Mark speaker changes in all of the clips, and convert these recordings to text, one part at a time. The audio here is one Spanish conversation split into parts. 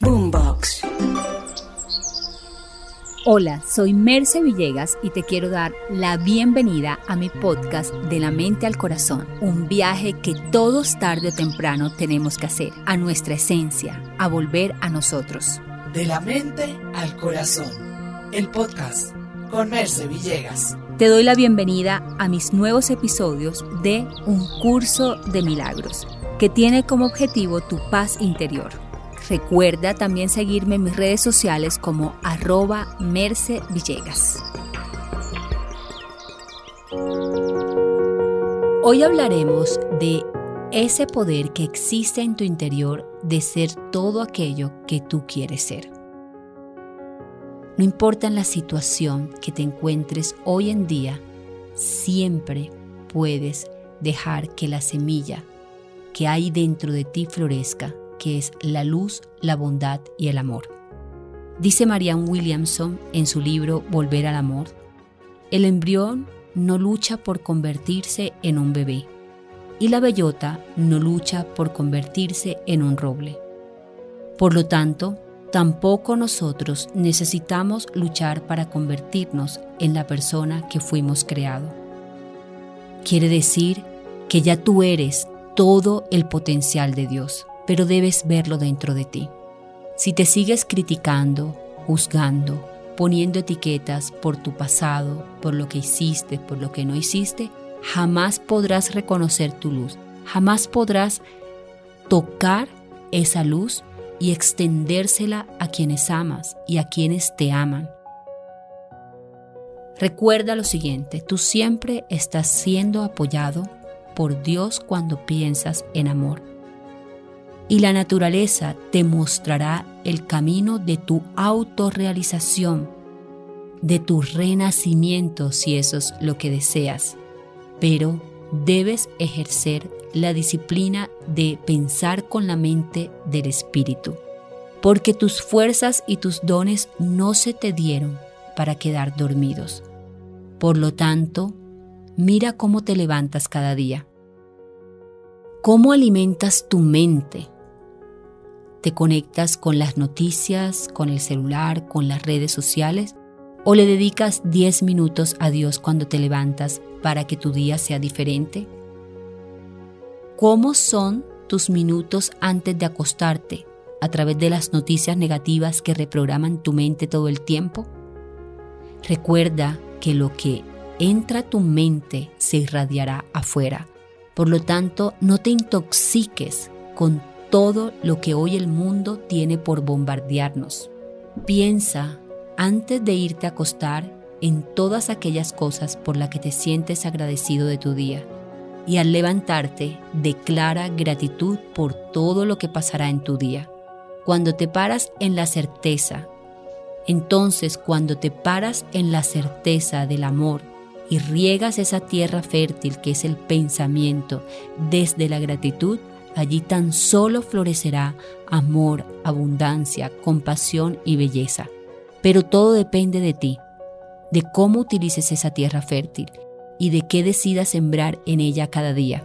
Speaker 1: Boombox.
Speaker 2: Hola, soy Merce Villegas y te quiero dar la bienvenida a mi podcast De la mente al corazón, un viaje que todos tarde o temprano tenemos que hacer, a nuestra esencia, a volver a nosotros.
Speaker 1: De la mente al corazón. El podcast con Merce Villegas.
Speaker 2: Te doy la bienvenida a mis nuevos episodios de Un Curso de Milagros, que tiene como objetivo tu paz interior. Recuerda también seguirme en mis redes sociales como arroba Merce. Hoy hablaremos de ese poder que existe en tu interior de ser todo aquello que tú quieres ser. No importa en la situación que te encuentres hoy en día, siempre puedes dejar que la semilla que hay dentro de ti florezca que es la luz, la bondad y el amor. Dice Marianne Williamson en su libro Volver al Amor, el embrión no lucha por convertirse en un bebé y la bellota no lucha por convertirse en un roble. Por lo tanto, tampoco nosotros necesitamos luchar para convertirnos en la persona que fuimos creado. Quiere decir que ya tú eres todo el potencial de Dios pero debes verlo dentro de ti. Si te sigues criticando, juzgando, poniendo etiquetas por tu pasado, por lo que hiciste, por lo que no hiciste, jamás podrás reconocer tu luz, jamás podrás tocar esa luz y extendérsela a quienes amas y a quienes te aman. Recuerda lo siguiente, tú siempre estás siendo apoyado por Dios cuando piensas en amor y la naturaleza te mostrará el camino de tu autorrealización, de tu renacimiento si eso es lo que deseas. Pero debes ejercer la disciplina de pensar con la mente del espíritu, porque tus fuerzas y tus dones no se te dieron para quedar dormidos. Por lo tanto, mira cómo te levantas cada día. ¿Cómo alimentas tu mente? ¿Te conectas con las noticias, con el celular, con las redes sociales? ¿O le dedicas 10 minutos a Dios cuando te levantas para que tu día sea diferente? ¿Cómo son tus minutos antes de acostarte a través de las noticias negativas que reprograman tu mente todo el tiempo? Recuerda que lo que entra a tu mente se irradiará afuera. Por lo tanto, no te intoxiques con todo lo que hoy el mundo tiene por bombardearnos. Piensa, antes de irte a acostar, en todas aquellas cosas por las que te sientes agradecido de tu día. Y al levantarte, declara gratitud por todo lo que pasará en tu día. Cuando te paras en la certeza, entonces cuando te paras en la certeza del amor y riegas esa tierra fértil que es el pensamiento desde la gratitud, allí tan solo florecerá amor, abundancia, compasión y belleza. Pero todo depende de ti, de cómo utilices esa tierra fértil y de qué decidas sembrar en ella cada día.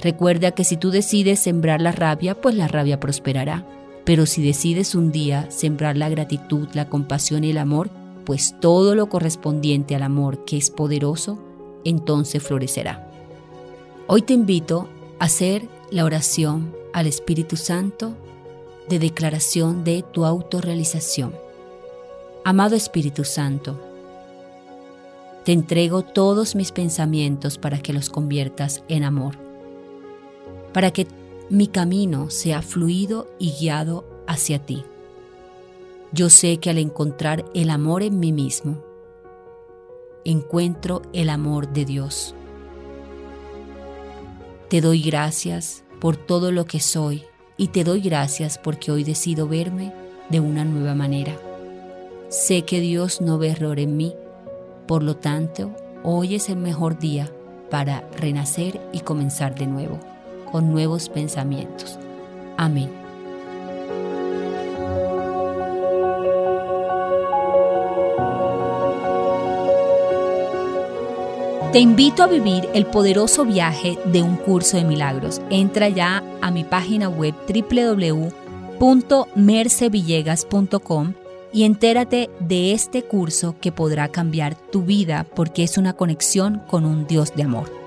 Speaker 2: Recuerda que si tú decides sembrar la rabia, pues la rabia prosperará. Pero si decides un día sembrar la gratitud, la compasión y el amor, pues todo lo correspondiente al amor que es poderoso, entonces florecerá. Hoy te invito a hacer la oración al Espíritu Santo de declaración de tu autorrealización. Amado Espíritu Santo, te entrego todos mis pensamientos para que los conviertas en amor, para que mi camino sea fluido y guiado hacia ti. Yo sé que al encontrar el amor en mí mismo, encuentro el amor de Dios. Te doy gracias por todo lo que soy y te doy gracias porque hoy decido verme de una nueva manera. Sé que Dios no ve error en mí, por lo tanto, hoy es el mejor día para renacer y comenzar de nuevo, con nuevos pensamientos. Amén. Te invito a vivir el poderoso viaje de un curso de milagros. Entra ya a mi página web www.mercevillegas.com y entérate de este curso que podrá cambiar tu vida porque es una conexión con un Dios de amor.